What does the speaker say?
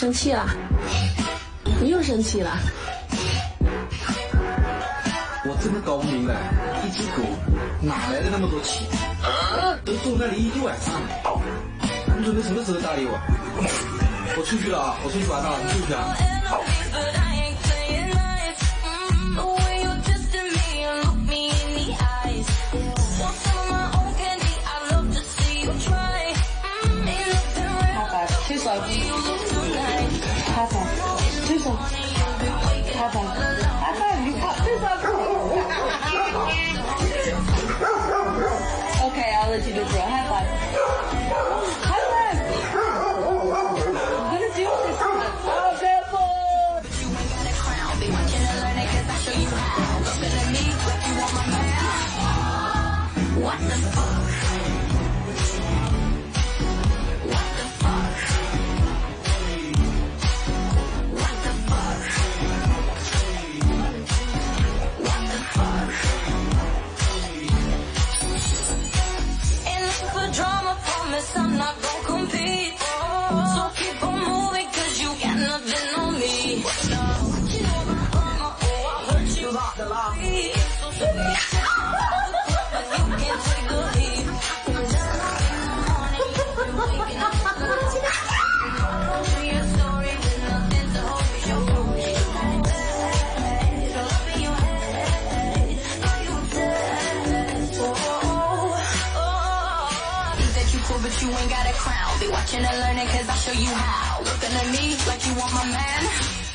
生气了？你又生气了？我真的搞不明白，一只狗哪来的那么多气？都坐那里一晚上了。你准备什么时候搭理我？我出去了啊，我出去玩了，你出去啊。Two slow. High five. Two slow. High five. High five. You caught too slow. okay, I'll let you do it, bro. High five. High five. I'm gonna do this. Oh, devil. For drama, promise I'm not gonna compete. So keep on moving, but you ain't got a crown. Be watching and learning, cause I'll show you how. Looking at me like you want my man.